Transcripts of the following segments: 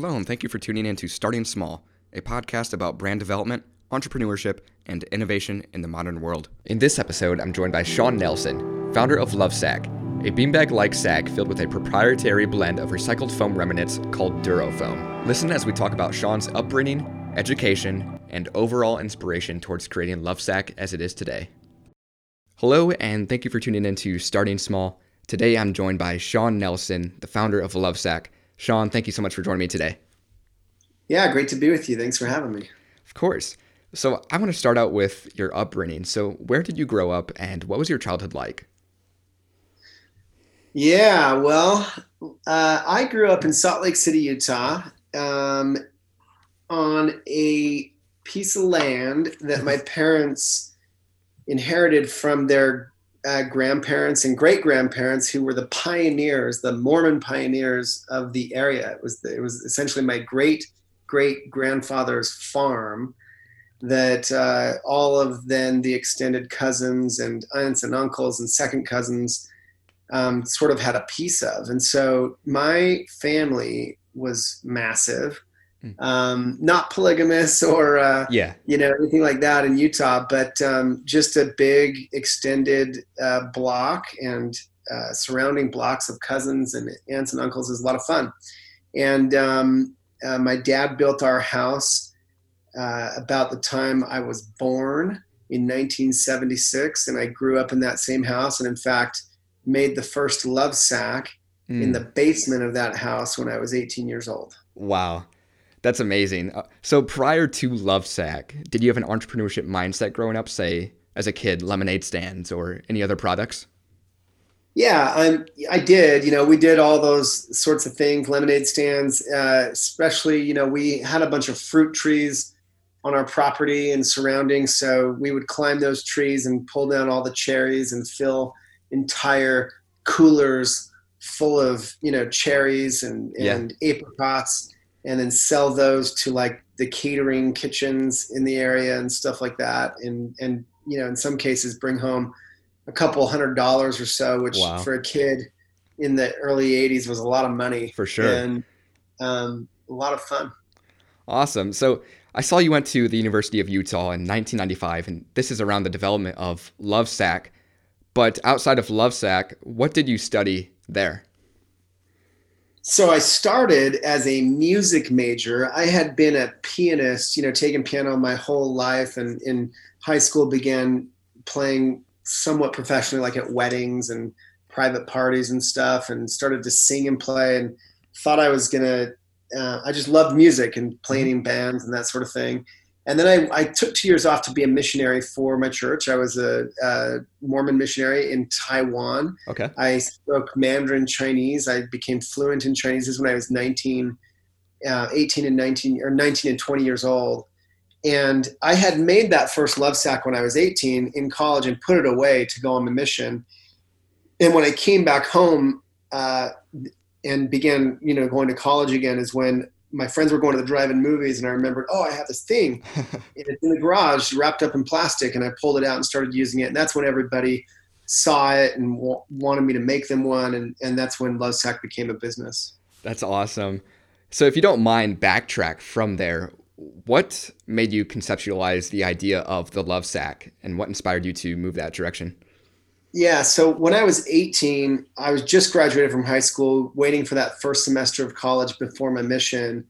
Hello, and thank you for tuning in to Starting Small, a podcast about brand development, entrepreneurship, and innovation in the modern world. In this episode, I'm joined by Sean Nelson, founder of Lovesac, a beanbag like sack filled with a proprietary blend of recycled foam remnants called Durafoam. Listen as we talk about Sean's upbringing, education, and overall inspiration towards creating Lovesac as it is today. Hello, and thank you for tuning in to Starting Small. Today, I'm joined by Sean Nelson, the founder of Lovesac. Sean, thank you so much for joining me today. Yeah, great to be with you. Thanks for having me. Of course. So, I want to start out with your upbringing. So, where did you grow up and what was your childhood like? Yeah, well, uh, I grew up in Salt Lake City, Utah, um, on a piece of land that my parents inherited from their uh, grandparents and great grandparents, who were the pioneers, the Mormon pioneers of the area. It was it was essentially my great great grandfather's farm that uh, all of then the extended cousins and aunts and uncles and second cousins um, sort of had a piece of. And so my family was massive. Um, not polygamous or uh, yeah, you know anything like that in Utah, but um, just a big extended uh, block and uh, surrounding blocks of cousins and aunts and uncles is a lot of fun. And um, uh, my dad built our house uh, about the time I was born in 1976, and I grew up in that same house. And in fact, made the first Lovesac mm. in the basement of that house when I was 18 years old. Wow. That's amazing. Uh, so prior to Lovesac, did you have an entrepreneurship mindset growing up, say as a kid, lemonade stands or any other products? Yeah, I'm, I did. You know, we did all those sorts of things, lemonade stands, uh, especially, you know, we had a bunch of fruit trees on our property and surroundings. So we would climb those trees and pull down all the cherries and fill entire coolers full of you know cherries and, and yeah. apricots and then sell those to like the catering kitchens in the area and stuff like that. And and you know in some cases bring home a couple hundred dollars or so which wow. for a kid in the early 80s was a lot of money. For sure. And um, a lot of fun. Awesome. So i saw you went to the university of utah in 1995 and this is around the development of lovesac. But outside of Lovesac, what did you study there? So I started as a music major. I had been a pianist, you know, taking piano my whole life, and in high school began playing somewhat professionally, like at weddings and private parties and stuff, and started to sing and play, and thought I was gonna. Uh, I just loved music and playing mm-hmm. in bands and that sort of thing and then I, I, took two years off to be a missionary for my church. I was a, a, Mormon missionary in Taiwan. Okay. I spoke Mandarin Chinese. I became fluent in Chinese. This is when I was 19, uh, 18 and 19, or 19 and 20 years old. And I had made that first love sack when I was 18 in college and put it away to go on the mission. And when I came back home uh, and began, you know, going to college again, is when my friends were going to the drive-in movies, and I remembered, oh, I have this thing, it's in the garage, wrapped up in plastic, and I pulled it out and started using it. And that's when everybody saw it and w- wanted me to make them one, and and that's when Lovesac became a business. That's awesome. So, if you don't mind, backtrack from there. What made you conceptualize the idea of the Lovesac, and what inspired you to move that direction? Yeah, so when I was 18, I was just graduated from high school, waiting for that first semester of college before my mission.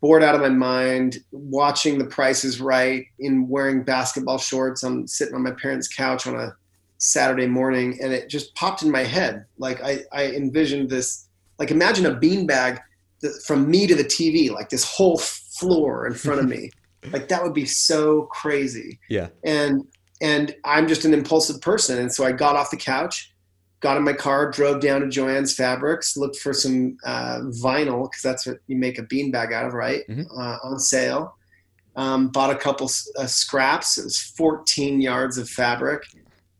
Bored out of my mind, watching The Price is Right in wearing basketball shorts. I'm sitting on my parents' couch on a Saturday morning, and it just popped in my head. Like I, I envisioned this. Like imagine a beanbag from me to the TV, like this whole floor in front of me. like that would be so crazy. Yeah. And and I'm just an impulsive person. And so I got off the couch, got in my car, drove down to Jo-Ann's Fabrics, looked for some uh, vinyl because that's what you make a beanbag out of, right? Mm-hmm. Uh, on sale. Um, bought a couple uh, scraps. It was 14 yards of fabric.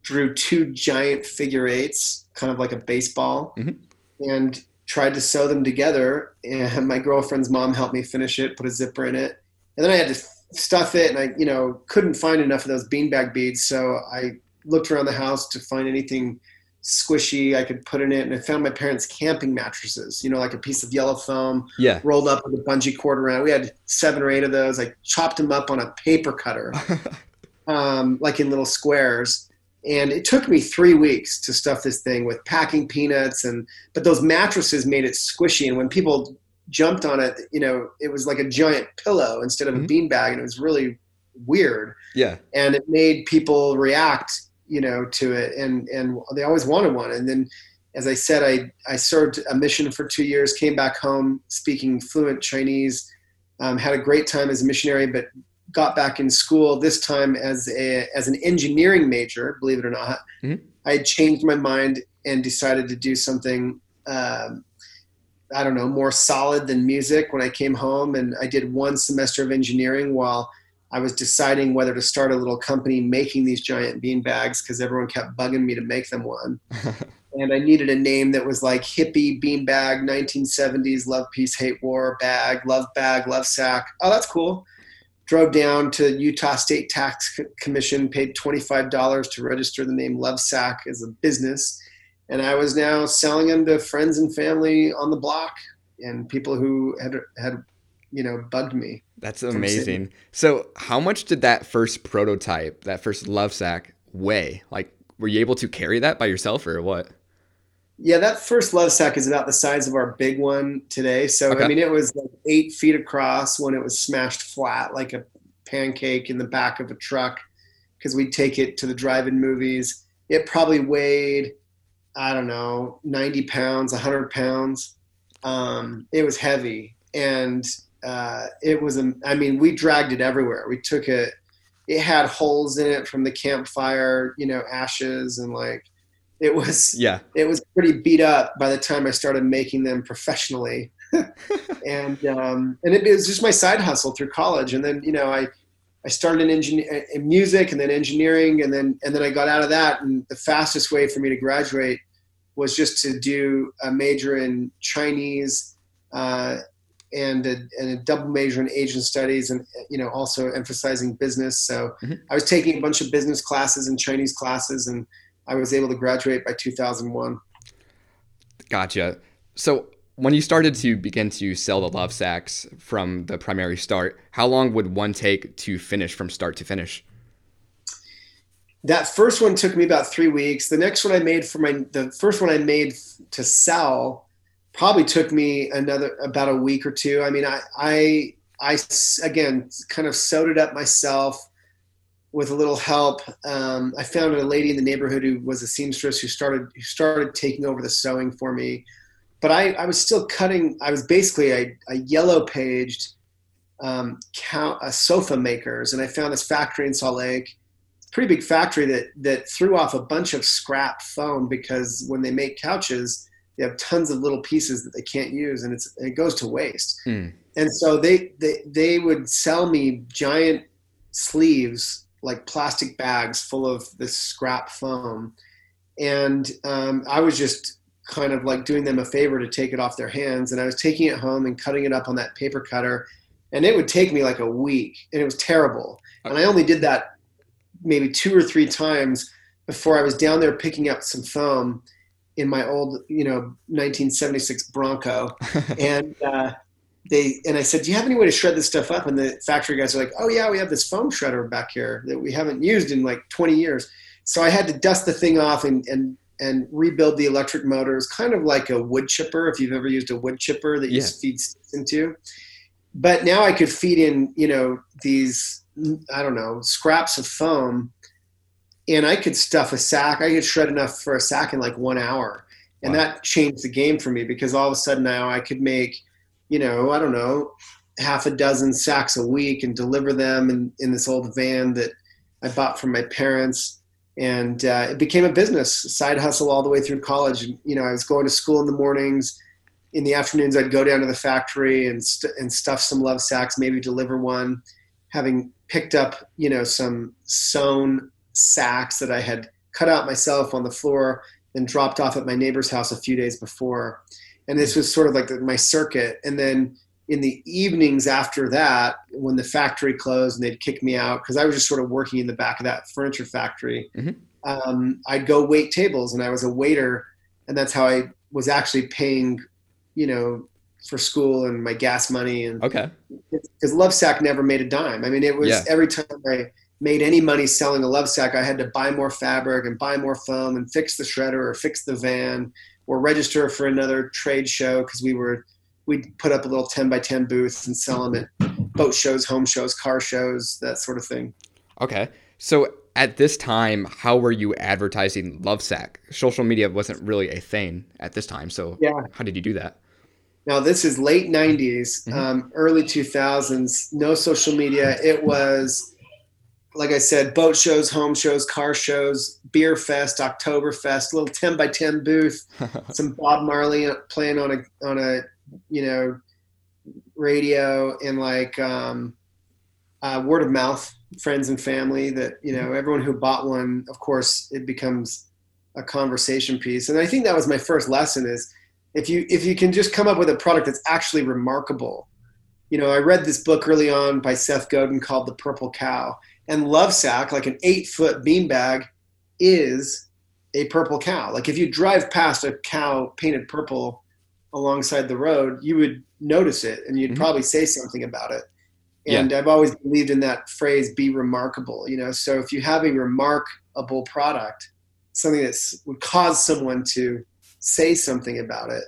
Drew two giant figure eights, kind of like a baseball, mm-hmm. and tried to sew them together. And my girlfriend's mom helped me finish it, put a zipper in it, and then I had to stuff it, and I, you know, couldn't find enough of those beanbag beads. So I looked around the house to find anything squishy I could put in it. And I found my parents' camping mattresses, you know, like a piece of yellow foam Yeah. rolled up with a bungee cord around. We had seven or eight of those. I chopped them up on a paper cutter, um, like in little squares. And it took me three weeks to stuff this thing with packing peanuts and but those mattresses made it squishy. And when people jumped on it, you know, it was like a giant pillow instead of Mhm. a beanbag, and it was really weird. yeah. And it made people react, you know, to it, and and they always wanted one. And then, as I said, I I served a mission for two years, came back home speaking fluent Chinese, um, had a great time as a missionary, but got back in school this time as a as an engineering major. Believe it or not, Mhm. I had changed my mind and decided to do something. Um, I don't know, more solid than music when I came home. And I did one semester of engineering while I was deciding whether to start a little company making these giant bean bags because everyone kept bugging me to make them one. and I needed a name that was like hippie bean bag, 1970s love, peace, hate, war bag, love bag, love sack. Oh, that's cool. Drove down to Utah State Tax Commission, paid $25 to register the name Love Sack as a business. And I was now selling them to friends and family on the block and people who had, had you know, bugged me. That's amazing. So, how much did that first prototype, that first love sack, weigh? Like, were you able to carry that by yourself or what? Yeah, that first love sack is about the size of our big one today. So Okay. I mean, it was like eight feet across when it was smashed flat like a pancake in the back of a truck because we'd take it to the drive-in movies. It probably weighed, I don't know, ninety pounds, hundred pounds. Um, it was heavy, and uh, it was. a- I mean, we dragged it everywhere. We took it. It had holes in it from the campfire, you know, ashes, and like it was Yeah. it was pretty beat up by the time I started making them professionally. and um, and it, was just my side hustle through college. And then you know I I started in, engineer, in music and then engineering, and then and then I got out of that. And the fastest way for me to graduate was just to do a major in Chinese. Uh, and a, and a double major in Asian studies, and you know also emphasizing business. So Mhm. I was taking a bunch of business classes and Chinese classes, and I was able to graduate by 2001. Gotcha. So, when you started to begin to sell the love sacks from the primary start, how long would one take to finish from start to finish? That first one took me about three weeks. The next one I made for my, the first one I made to sell probably took me another, about a week or two. I mean, I I I again, kind of sewed it up myself with a little help. Um, I found a lady in the neighborhood who was a seamstress who started, who started taking over the sewing for me. But I, I was still cutting, I was basically a, a yellow paged um, count, a sofa makers. And I found this factory in Salt Lake pretty big factory that that threw off a bunch of scrap foam because when they make couches, they have tons of little pieces that they can't use, and it's it goes to waste. Hmm. And so they they they would sell me giant sleeves like plastic bags full of this scrap foam, and um, I was just kind of like doing them a favor to take it off their hands, and I was taking it home and cutting it up on that paper cutter, and it would take me like a week, and it was terrible. And I only did that maybe two or three times before I was down there picking up some foam in my old, you know, 1976 Bronco, and uh, they and I said, "Do you have any way to shred this stuff up?" And the factory guys are like, "Oh yeah, we have this foam shredder back here that we haven't used in like 20 years." So I had to dust the thing off and and and rebuild the electric motors, kind of like a wood chipper. If you've ever used a wood chipper that you Yeah. feed sticks into, but now I could feed in, you know, these I don't know scraps of foam, and I could stuff a sack. I could shred enough for a sack in like one hour, and Wow. that changed the game for me because all of a sudden now I could make, you know, I don't know, half a dozen sacks a week and deliver them in, in this old van that I bought from my parents. And uh, it became a business, side hustle all the way through college. And, you know, I was going to school in the mornings. In the afternoons, I'd go down to the factory and, st- and stuff some love sacks, maybe deliver one, having picked up, you know, some sewn sacks that I had cut out myself on the floor and dropped off at my neighbor's house a few days before. And this was sort of like my circuit. And then in the evenings after that, when the factory closed and they'd kick me out, because I was just sort of working in the back of that furniture factory, Mhm. um, I'd go wait tables, and I was a waiter, and that's how I was actually paying, you know, for school and my gas money and okay because Lovesac never made a dime. I mean, it was Yeah. every time I made any money selling a Lovesac, I had to buy more fabric and buy more foam and fix the shredder or fix the van or register for another trade show because we were we'd put up a little 10 by 10 booth and sell them at boat shows, home shows, car shows, that sort of thing. Okay. So at this time, how were you advertising Lovesac? Social media wasn't really a thing at this time. So Yeah. how did you do that? Now this is late 90s, Mhm. um, early 2000s. No social media. It was, like I said, boat shows, home shows, car shows, beer fest, Oktoberfest, a little 10 by 10 booth, some Bob Marley playing on a on a you know radio and like um, uh, word of mouth, friends and family. That you know everyone who bought one, of course, it becomes a conversation piece. And I think that was my first lesson is if you if you can just come up with a product that's actually remarkable. You know, I read this book early on by Seth Godin called The Purple Cow, and Lovesac, like an eight foot beanbag, is a purple cow. Like if you drive past a cow painted purple alongside the road, you would notice it and you'd Mhm. probably say something about it. And I've always believed in that phrase, be remarkable, you know. So if you have a remarkable product, something that would cause someone to say something about it,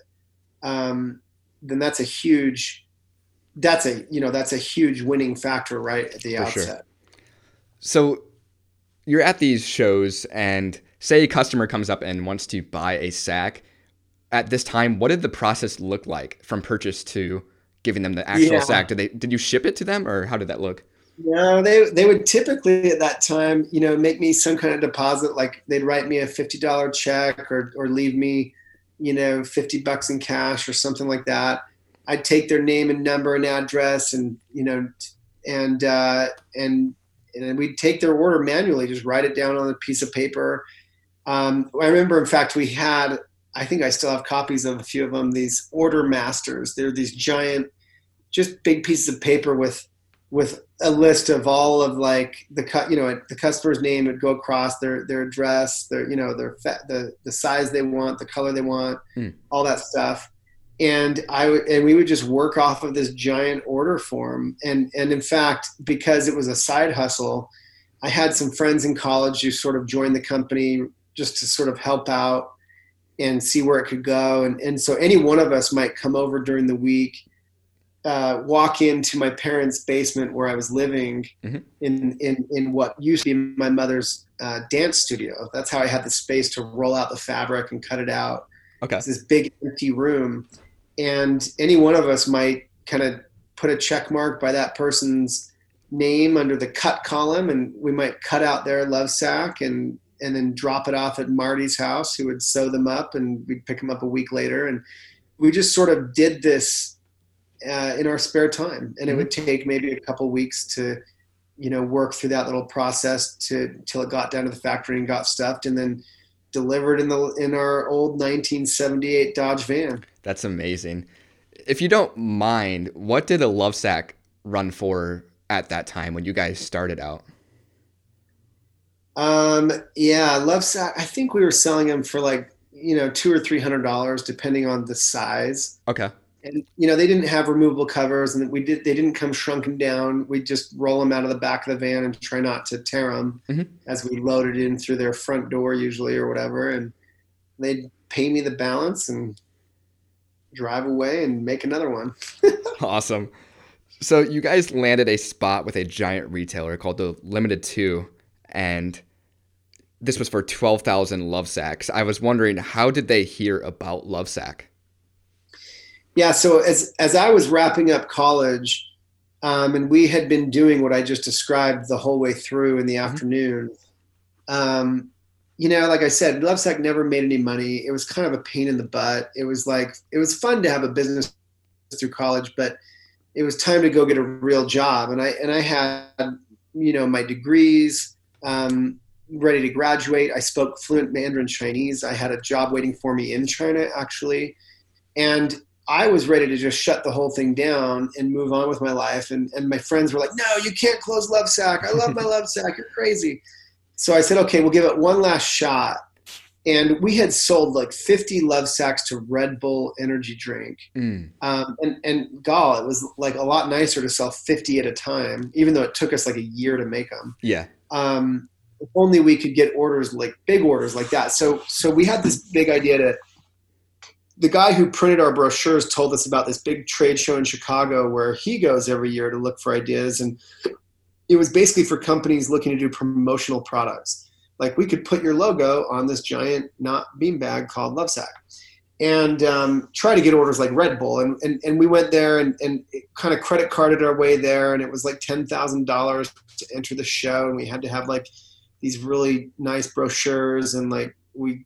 um, then that's a huge, that's a, you know, that's a huge winning factor right at the For sure. outset. So you're at these shows and say a customer comes up and wants to buy a sack. At this time, what did the process look like from purchase to giving them the actual Yeah. sack? Did they did you ship it to them or how did that look? No, they they would typically at that time, you know, make me some kind of deposit. Like they'd write me a fifty dollar check or or leave me, you know, fifty bucks in cash or something like that. I'd take their name and number and address, and you know, and uh, and and we'd take their order manually, just write it down on a piece of paper. Um, I remember, in fact, we had. I think I still have copies of a few of them. These order masters. They're these giant, just big pieces of paper with with a list of all of like the cut you know the customer's name would go across their their address their you know their fa- the the size they want the color they want Hmm. all that stuff. And i and we would just work off of this giant order form. And and in fact because it was a side hustle i had some friends in college who sort of joined the company just to sort of help out and see where it could go. And and so any one of us might come over during the week uh, walk into my parents' basement where I was living Mhm. in, in, in what used to be my mother's uh, dance studio. That's how I had the space to roll out the fabric and cut it out. Okay. It's this big empty room. And any one of us might kind of put a check mark by that person's name under the cut column and we might cut out their love sack and and then drop it off at Marty's house who would sew them up and we'd pick them up a week later and we just sort of did this uh, in our spare time and it would take maybe a couple weeks to you know work through that little process to till it got down to the factory and got stuffed and then delivered in the in our old 1978 Dodge van. That's amazing. If you don't mind, what did a love sack run for at that time when you guys started out? Um, yeah, love sack. I think we were selling them for like you know two or three hundred dollars depending on the size. Okay. And you know they didn't have removable covers, and we did they didn't come shrunken down. We just roll them out of the back of the van and try not to tear them Mhm. as we loaded in through their front door usually or whatever. And they'd pay me the balance and drive away and make another one. Awesome. So you guys landed a spot with a giant retailer called the Limited Too, and this was for twelve thousand love sacks. I was wondering how did they hear about love sack? Yeah. So as as I was wrapping up college, um, and we had been doing what I just described the whole way through in the afternoon. Um, you know, like I said, Lovesac never made any money. It was kind of a pain in the butt. It was like it was fun to have a business through college, but it was time to go get a real job. And I and I had you know my degrees. Um, ready to graduate. I spoke fluent Mandarin Chinese. I had a job waiting for me in China, actually. And I was ready to just shut the whole thing down and move on with my life. And, and my friends were like, no, you can't close Love Sack. I love my Love Sack. You're crazy. so I said, okay, we'll give it one last shot. And we had sold like 50 love sacks to Red Bull energy drink. Mm. Um, and, and gall, it was like a lot nicer to sell 50 at a time, even though it took us like a year to make them. Yeah. Um, if only we could get orders like big orders like that. So, so we had this big idea to, the guy who printed our brochures told us about this big trade show in Chicago where he goes every year to look for ideas. And it was basically for companies looking to do promotional products. Like we could put your logo on this giant not beanbag called Lovesac and um, try to get orders like Red Bull. And, and, and we went there and, and kind of credit carded our way there. And it was like $10,000 to enter the show. And we had to have like these really nice brochures. And like we,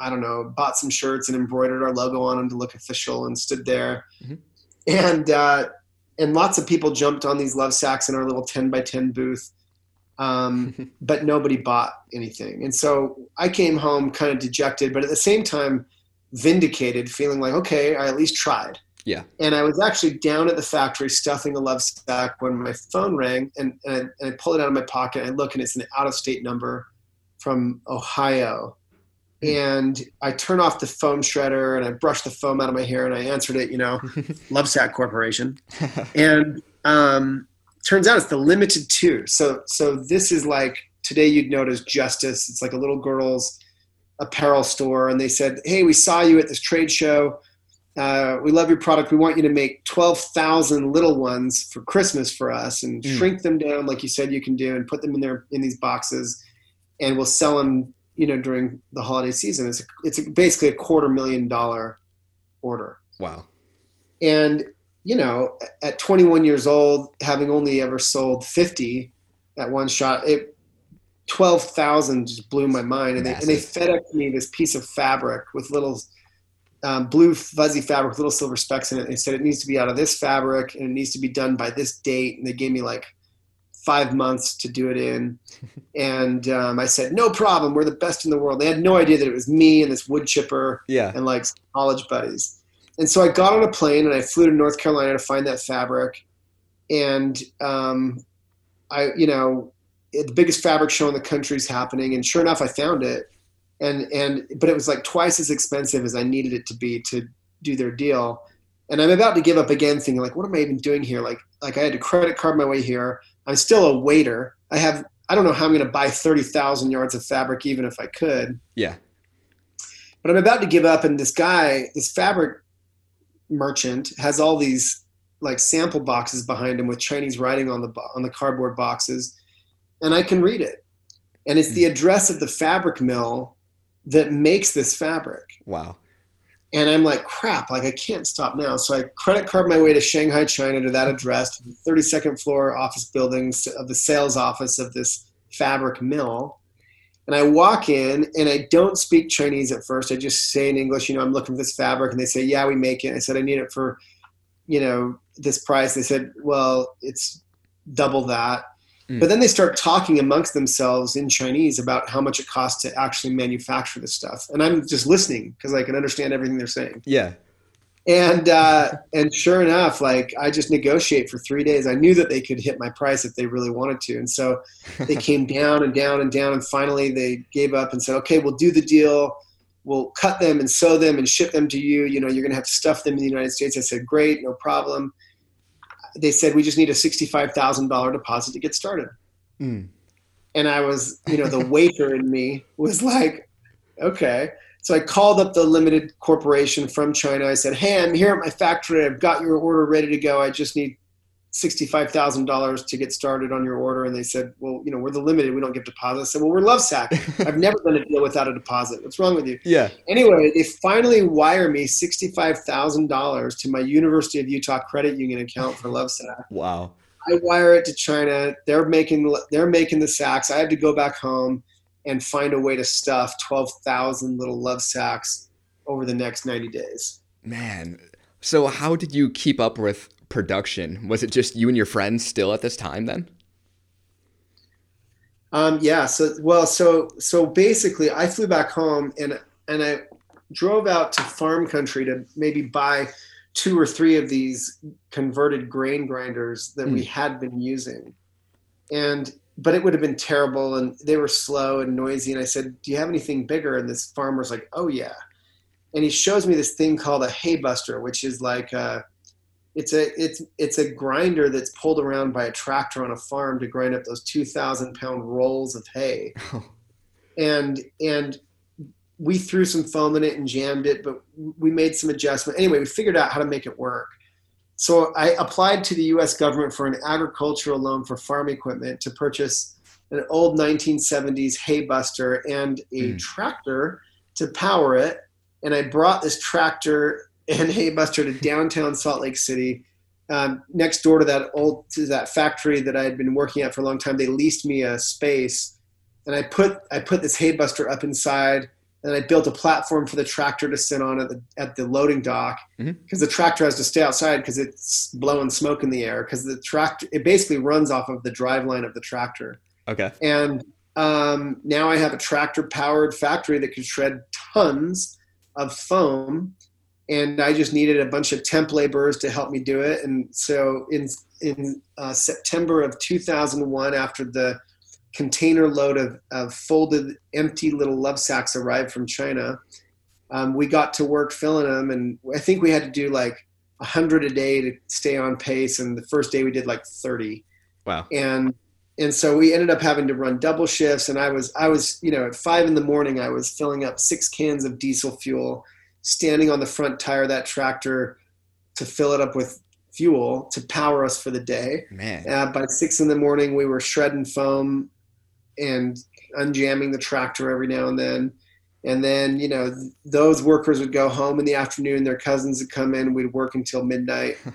I don't know, bought some shirts and embroidered our logo on them to look official and stood there. Mhm. And, uh, and lots of people jumped on these love sacks in our little 10 by 10 booth. Um, but nobody bought anything. And so I came home kind of dejected, but at the same time, vindicated, feeling like, okay, I at least tried. Yeah. And I was actually down at the factory stuffing a love sack when my phone rang and, and, I, and I pull it out of my pocket and I look and it's an out of state number from Ohio. And I turn off the foam shredder and I brush the foam out of my hair and I answered it, you know, Lovesac Corporation. And um, turns out it's the Limited Too. So so this is like today you'd know it as Justice. It's like a little girl's apparel store, and they said, "Hey, we saw you at this trade show. Uh, we love your product. We want you to make twelve thousand little ones for Christmas for us, and Mm. shrink them down like you said you can do, and put them in there in these boxes, and we'll sell them." You know, during the holiday season, it's a, it's a, basically a quarter million dollar order. Wow. And you know, at 21 years old, having only ever sold 50 at one shot, it 12,000 just blew my mind. And they, and they FedEx me this piece of fabric with little um, blue fuzzy fabric with little silver specks in it. They said it needs to be out of this fabric and it needs to be done by this date. And they gave me like five months to do it in. And um, I said, no problem. We're the best in the world. They had no idea that it was me and this wood chipper Yeah. and like college buddies. And so I got on a plane and I flew to North Carolina to find that fabric. And um, I, you know, the biggest fabric show in the country is happening. And sure enough, I found it. And and but it was like twice as expensive as I needed it to be to do their deal. And I'm about to give up again, thinking like, what am I even doing here? Like like I had to credit card my way here. I'm still a waiter. I have I don't know how I'm going to buy thirty thousand yards of fabric, even if I could Yeah. but I'm about to give up, and this guy, this fabric merchant, has all these like sample boxes behind him with Chinese writing on the on the cardboard boxes, and I can read it, and it's the hmm. address of the fabric mill that makes this fabric. Wow. And I'm like, crap, like I can't stop now. So I credit card my way to Shanghai, China to that address, to the 32nd floor office buildings of the sales office of this fabric mill. And I walk in and I don't speak Chinese at first. I just say in English, you know, I'm looking for this fabric. And they say, yeah, we make it. I said, I need it for, you know, this price. They said, well, it's double that. Mm. But then they start talking amongst themselves in Chinese about how much it costs to actually manufacture this stuff. And I'm just listening because I can understand everything they're saying. Yeah. And uh, and sure enough, like I just negotiate for three days. I knew that they could hit my price if they really wanted to, and so they came down and down and down, and finally they gave up and said, "Okay, we'll do the deal. We'll cut them and sew them and ship them to you. You know, you're going to have to stuff them in the United States." I said, "Great, no problem." They said, "We just need a sixty-five thousand dollar deposit to get started." Mm. and I was, you know, the waiter in me was like, okay. So I called up the limited corporation from China. I said, hey, I'm here at my factory. I've got your order ready to go. I just need $65,000 to get started on your order. And they said, well, you know, we're the limited. We don't give deposits. I said, well, we're Lovesac. I've never done a deal without a deposit. What's wrong with you? Yeah. Anyway, they finally wire me $65,000 to my University of Utah credit union account for Lovesac. Wow. I wire it to China. They're making they're making the sacks. I had to go back home and find a way to stuff twelve thousand little love sacks over the next ninety days. Man. So how did you keep up with production? Was it just you and your friends still at this time then? Um, yeah. So well, so so basically, I flew back home and and I drove out to farm country to maybe buy two or three of these converted grain grinders that we Mm. had been using. and but it would have been terrible and they were slow and noisy and i said do you have anything bigger and this farmer's like oh yeah and he shows me this thing called a hay buster which is like a, it's a it's it's a grinder that's pulled around by a tractor on a farm to grind up those 2000 pound rolls of hay and and we threw some foam in it and jammed it but we made some adjustment anyway we figured out how to make it work so I applied to the U.S. government for an agricultural loan for farm equipment to purchase an old 1970s hay buster and a mm. tractor to power it. And I brought this tractor and hay buster to downtown Salt Lake City, um, next door to that old to that factory that I had been working at for a long time. They leased me a space, and I put I put this hay buster up inside and I built a platform for the tractor to sit on at the at the loading dock because mm-hmm. the tractor has to stay outside because it's blowing smoke in the air because the tractor it basically runs off of the drive line of the tractor. Okay. And um, now I have a tractor powered factory that can shred tons of foam, and I just needed a bunch of temp laborers to help me do it. And so in in uh, September of 2001, after the container load of, of folded empty little love sacks arrived from China. Um, we got to work filling them, and I think we had to do like hundred a day to stay on pace. And the first day we did like thirty. Wow. And and so we ended up having to run double shifts. And I was I was you know at five in the morning I was filling up six cans of diesel fuel, standing on the front tire of that tractor to fill it up with fuel to power us for the day. Man. Uh, by six in the morning, we were shredding foam and unjamming the tractor every now and then. And then, you know, those workers would go home in the afternoon. Their cousins would come in. We'd work until midnight.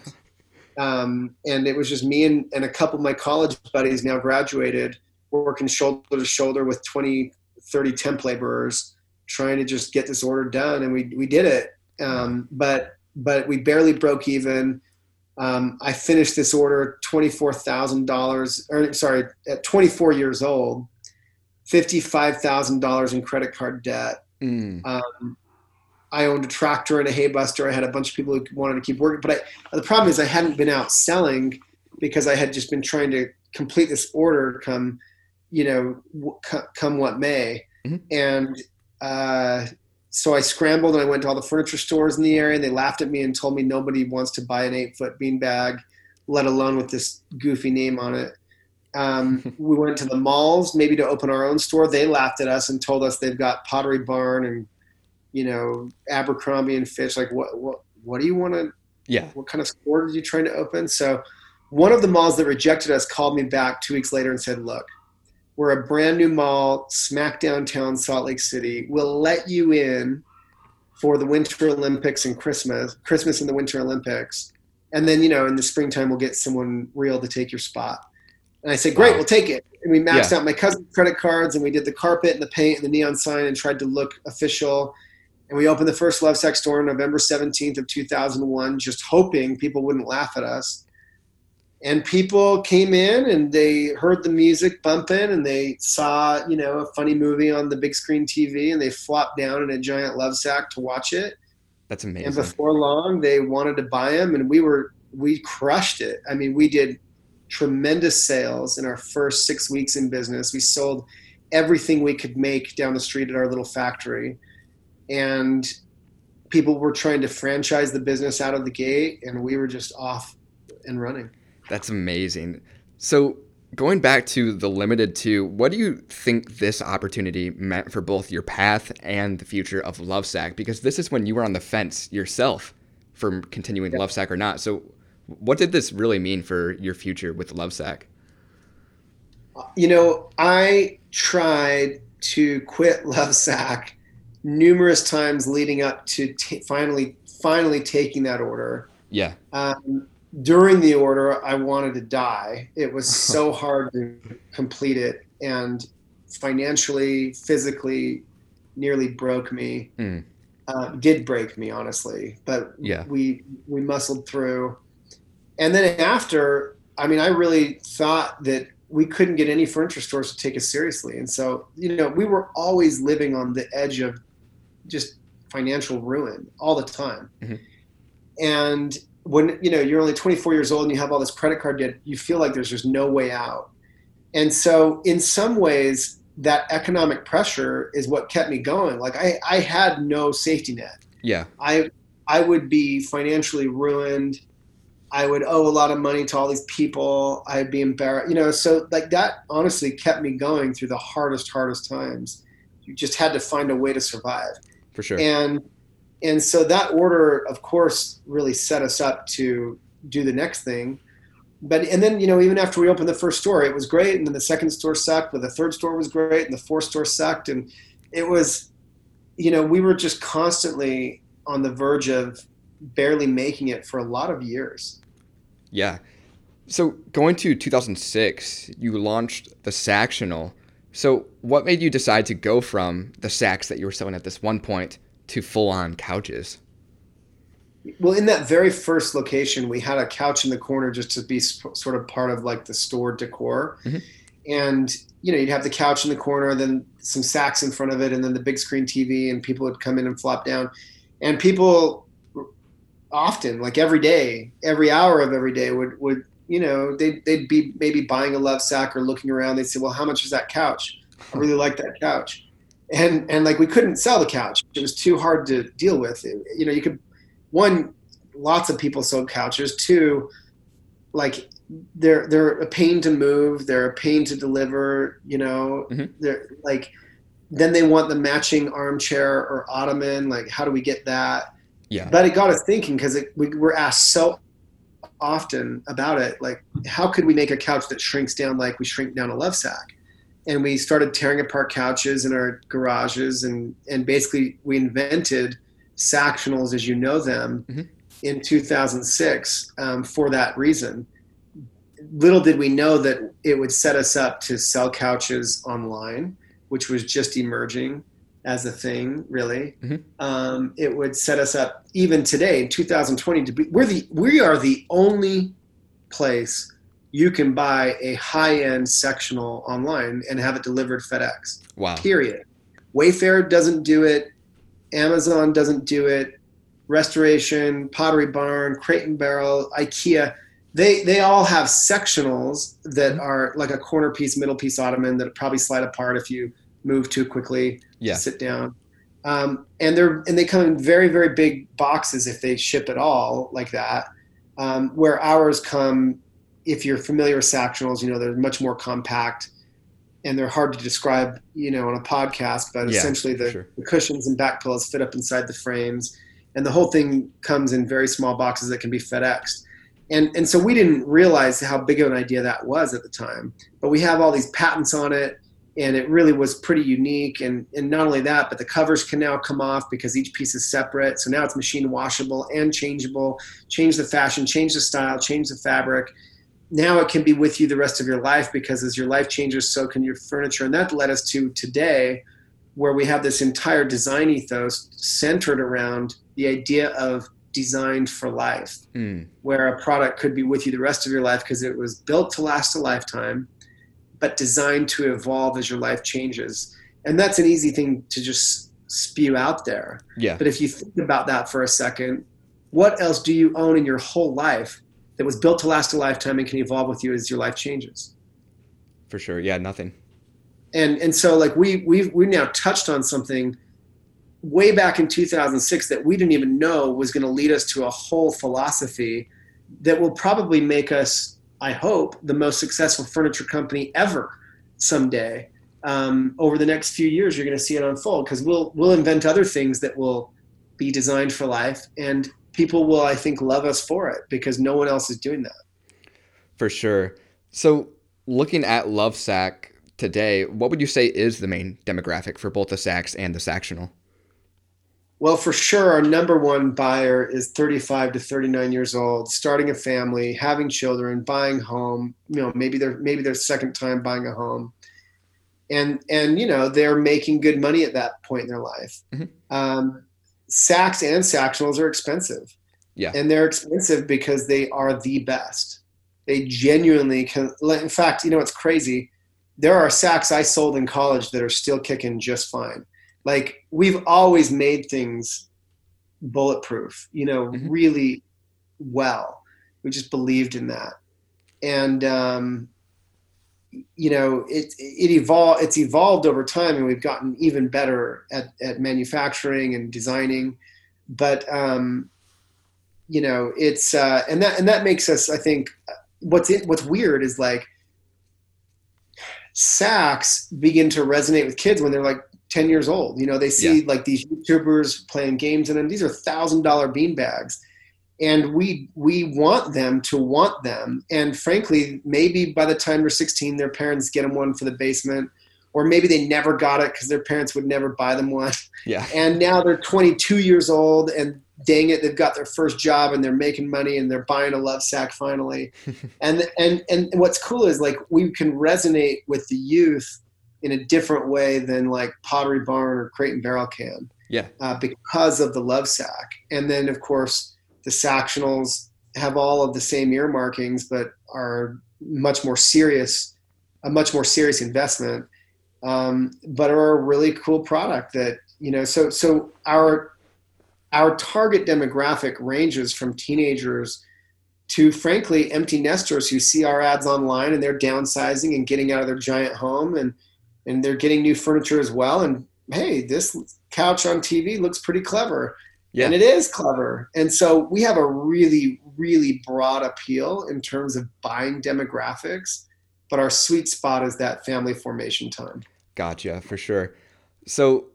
Um, and it was just me and, and a couple of my college buddies now graduated, working shoulder to shoulder with 20, 30 temp laborers, trying to just get this order done. And we, we did it. Um, but, but we barely broke even. Um, I finished this order $24,000, or sorry, at 24 years old, $55,000 in credit card debt. Mm. Um, I owned a tractor and a hay buster. I had a bunch of people who wanted to keep working, but I, the problem is I hadn't been out selling because I had just been trying to complete this order come, you know, come what may. Mm-hmm. And uh, so I scrambled and I went to all the furniture stores in the area and they laughed at me and told me nobody wants to buy an eight foot beanbag, let alone with this goofy name on it. Um, we went to the malls maybe to open our own store. They laughed at us and told us they've got Pottery Barn and you know Abercrombie and Fitch. Like what what what do you want to? Yeah. What kind of store are you trying to open? So one of the malls that rejected us called me back two weeks later and said, "Look, we're a brand new mall, smack downtown Salt Lake City. We'll let you in for the Winter Olympics and Christmas, Christmas and the Winter Olympics. And then, you know, in the springtime, we'll get someone real to take your spot. And I said, great, wow. we'll take it. And we maxed yeah. out my cousin's credit cards and we did the carpet and the paint and the neon sign and tried to look official. And we opened the first Lovesac store on November 17th of 2001, just hoping people wouldn't laugh at us and people came in and they heard the music bumping and they saw you know a funny movie on the big screen tv and they flopped down in a giant love sack to watch it. That's amazing. and before long they wanted to buy them and we were we crushed it. I mean we did tremendous sales in our first six weeks in business. We sold everything we could make down the street at our little factory. And people were trying to franchise the business out of the gate and we were just off and running that's amazing. So, going back to the Limited Too, what do you think this opportunity meant for both your path and the future of Lovesac? Because this is when you were on the fence yourself for continuing yep. Lovesac or not. So, what did this really mean for your future with Lovesac? You know, I tried to quit Lovesac numerous times leading up to t- finally finally taking that order. Yeah. Um, during the order, I wanted to die. It was so hard to complete it, and financially, physically, nearly broke me. Mm. Uh, did break me, honestly, but yeah. we we muscled through. And then after, I mean, I really thought that we couldn't get any furniture stores to take us seriously, and so you know, we were always living on the edge of just financial ruin all the time. Mm-hmm. And when you know you're only 24 years old and you have all this credit card debt, you feel like there's just no way out. and so in some ways that economic pressure is what kept me going. Like i i had no safety net. Yeah. I i would be financially ruined. I would owe a lot of money to all these people. I'd be embarrassed you know so like that honestly kept me going through the hardest hardest times. You just had to find a way to survive. For sure. And and so that order of course really set us up to do the next thing. But and then you know even after we opened the first store it was great. And then the second store sucked but the third store was great and the fourth store sucked. And it was you know we were just constantly on the verge of barely making it for a lot of years. Yeah. So going to 2006 you launched the Sactional. So what made you decide to go from the sacks that you were selling at this one point to full on couches. Well in that very first location we had a couch in the corner just to be sp- sort of part of like the store decor. Mhm. and you know you'd have the couch in the corner then some sacks in front of it and then the big screen tv and people would come in and flop down. And people often like every day every hour of every day would would you know they'd, they'd be maybe buying a love sack or looking around. They'd say well how much is that couch? I really like that couch and and like we couldn't sell the couch. It was too hard to deal with. You know you could one lots of people sold couches. Two like they're they're a pain to move. They're a pain to deliver you know? Mhm. they're like then they want the matching armchair or ottoman. Like how do we get that? Yeah. But it got us thinking because we were asked so often about it. Like how could we make a couch that shrinks down like we shrink down a love sack and we started tearing apart couches in our garages and and basically we invented Sactionals as you know them Mhm. in 2006 um, for that reason little did we know that it would set us up to sell couches online which was just emerging as a thing really Mhm. um, it would set us up even today in 2020 to be we're the we are the only place you can buy a high-end sectional online and have it delivered FedEx. wow Period. Wayfair doesn't do it. Amazon doesn't do it. Restoration, Pottery Barn, Crate and Barrel, IKEA, they they all have sectionals that Mhm. are like a corner piece, middle piece ottoman that probably slide apart if you move too quickly yeah sit down. Um, and they're and they come in very very big boxes if they ship at all like that. Um, where ours come, if you're familiar with Sactionals, you know they're much more compact, and they're hard to describe, you know, on a podcast. But Yeah, essentially, the, sure. the cushions and back pillows fit up inside the frames, and the whole thing comes in very small boxes that can be FedExed. And and so we didn't realize how big of an idea that was at the time. But we have all these patents on it and it really was pretty unique and, and not only that but the covers can now come off because each piece is separate so now it's machine washable and changeable change the fashion change the style change the fabric now it can be with you the rest of your life because as your life changes so can your furniture and that led us to today where we have this entire design ethos centered around the idea of designed for life Mm, where a product could be with you the rest of your life because it was built to last a lifetime, but designed to evolve as your life changes. And that's an easy thing to just spew out there. yeah But if you think about that for a second, what else do you own in your whole life that was built to last a lifetime and can evolve with you as your life changes? for sure. Yeah nothing. And and so like we we we now touched on something way back in 2006 that we didn't even know was going to lead us to a whole philosophy that will probably make us i hope the most successful furniture company ever someday. Um, over the next few years you're going to see it unfold because we'll we'll invent other things that will be designed for life. And people will i think love us for it because no one else is doing that For sure. So, looking at Lovesac today, what would you say is the main demographic for both the Sacks and the Sactional? Well, for sure, our number one buyer is 35 to 39 years old, starting a family, having children, buying home. You know, maybe they're maybe their second time buying a home, and and you know they're making good money at that point in their life. Mhm. Um, sacks and Sactionals are expensive, Yeah. and they're expensive because they are the best. They genuinely can. In fact, you know what's crazy? There are sacks I sold in college that are still kicking just fine like we've always made things bulletproof you know Mhm. really well we just believed in that and um you know, it it evolved. It's evolved over time, and we've gotten even better at at manufacturing and designing. But um, you know, it's uh, and that and that makes us. I think what's it, what's weird is like sacks begin to resonate with kids when they're like 10 years old. You know, they see yeah. like these YouTubers playing games and then These are thousand dollar bean bags. And we we want them to want them. And frankly, maybe by the time they're 16, their parents get them one for the basement, or maybe they never got it because their parents would never buy them one. Yeah. And now they're 22 years old and dang it, they've got their first job and they're making money and they're buying a Lovesac finally. and and and what's cool is like we can resonate with the youth in a different way than like Pottery Barn or Crate and Barrel can. Yeah. Uh, because of the Lovesac. And then of course the Sactionals have all of the same earmarkings but are much more serious, a much more serious investment. Um, but are a really cool product that you know so so our our target demographic ranges from teenagers to frankly empty nesters who see our ads online and they're downsizing and getting out of their giant home and and they're getting new furniture as well and hey this couch on tv looks pretty clever yeah. and it is clever and so we have a really really broad appeal in terms of buying demographics but our sweet spot is that family formation time gotcha for sure so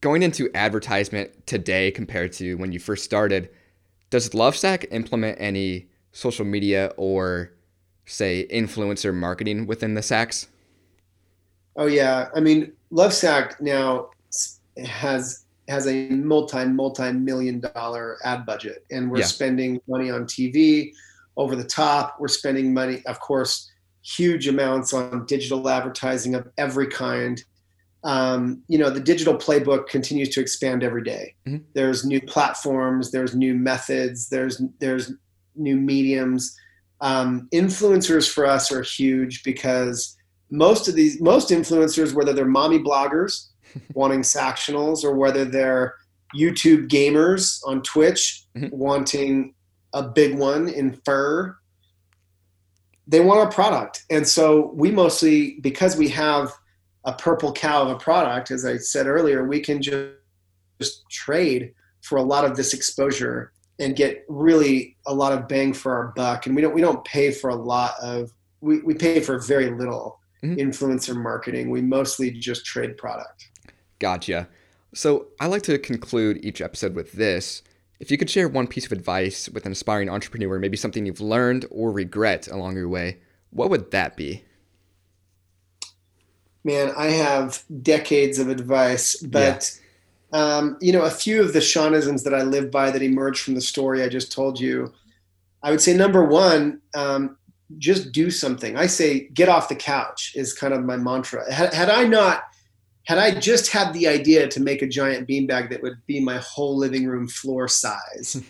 going into advertisement today compared to when you first started, does Lovesac implement any social media or say influencer marketing within the Sacks? Oh yeah, I mean Lovesac now has has a multi multi million dollar ad budget, and we're yeah. spending money on TV over the top. We're spending money, of course, huge amounts on digital advertising of every kind um, you know the digital playbook continues to expand every day. Mm-hmm. There's new platforms, there's new methods, there's there's new mediums. Um, influencers for us are huge because most of these most influencers, whether they're mommy bloggers wanting Sactionals or whether they're YouTube gamers on Twitch mm-hmm. wanting a big one in fur, they want a product. And so we mostly because we have a purple cow of a product, as I said earlier, we can just, just trade for a lot of this exposure and get really a lot of bang for our buck. And we don't we don't pay for a lot of we, we pay for very little mm-hmm. influencer marketing. We mostly just trade product. Gotcha. So I like to conclude each episode with this. If you could share one piece of advice with an aspiring entrepreneur, maybe something you've learned or regret along your way, what would that be? man, I have decades of advice, but yeah. um, you know, a few of the Shawnisms that I live by that emerged from the story I just told you. I would say number one, um, just do something. I say get off the couch is kind of my mantra. Had, had I not, had I just had the idea to make a giant beanbag that would be my whole living room floor size,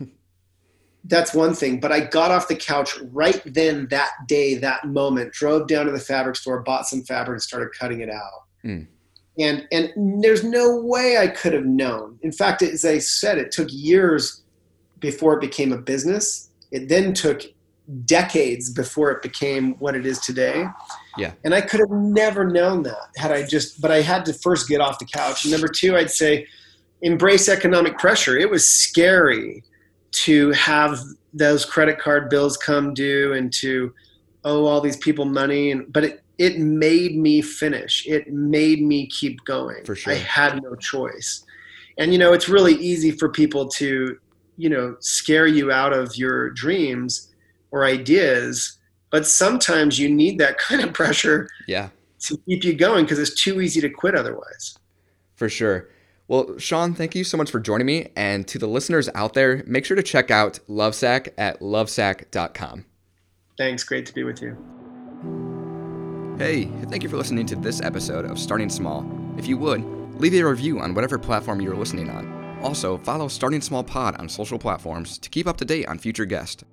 that's one thing. But I got off the couch right then, that day, that moment, drove down to the fabric store, bought some fabric, and started cutting it out. Mm. And and there's no way I could have known. In fact, as I said, it took years before it became a business. It then took decades before it became what it is today. Yeah. And I could have never known that had I just, but I had to first get off the couch. And number two, I'd say embrace economic pressure. It was scary to have those credit card bills come due and to owe all these people money and but it it made me finish it made me keep going for sure i had no choice and you know it's really easy for people to you know scare you out of your dreams or ideas but sometimes you need that kind of pressure yeah to keep you going because it's too easy to quit otherwise for sure well, Shawn, thank you so much for joining me. And to the listeners out there, make sure to check out Lovesac at lovesac.com. Thanks. Great to be with you. Hey, thank you for listening to this episode of Starting Small. If you would, leave a review on whatever platform you're listening on. Also, follow Starting Small Pod on social platforms to keep up to date on future guests.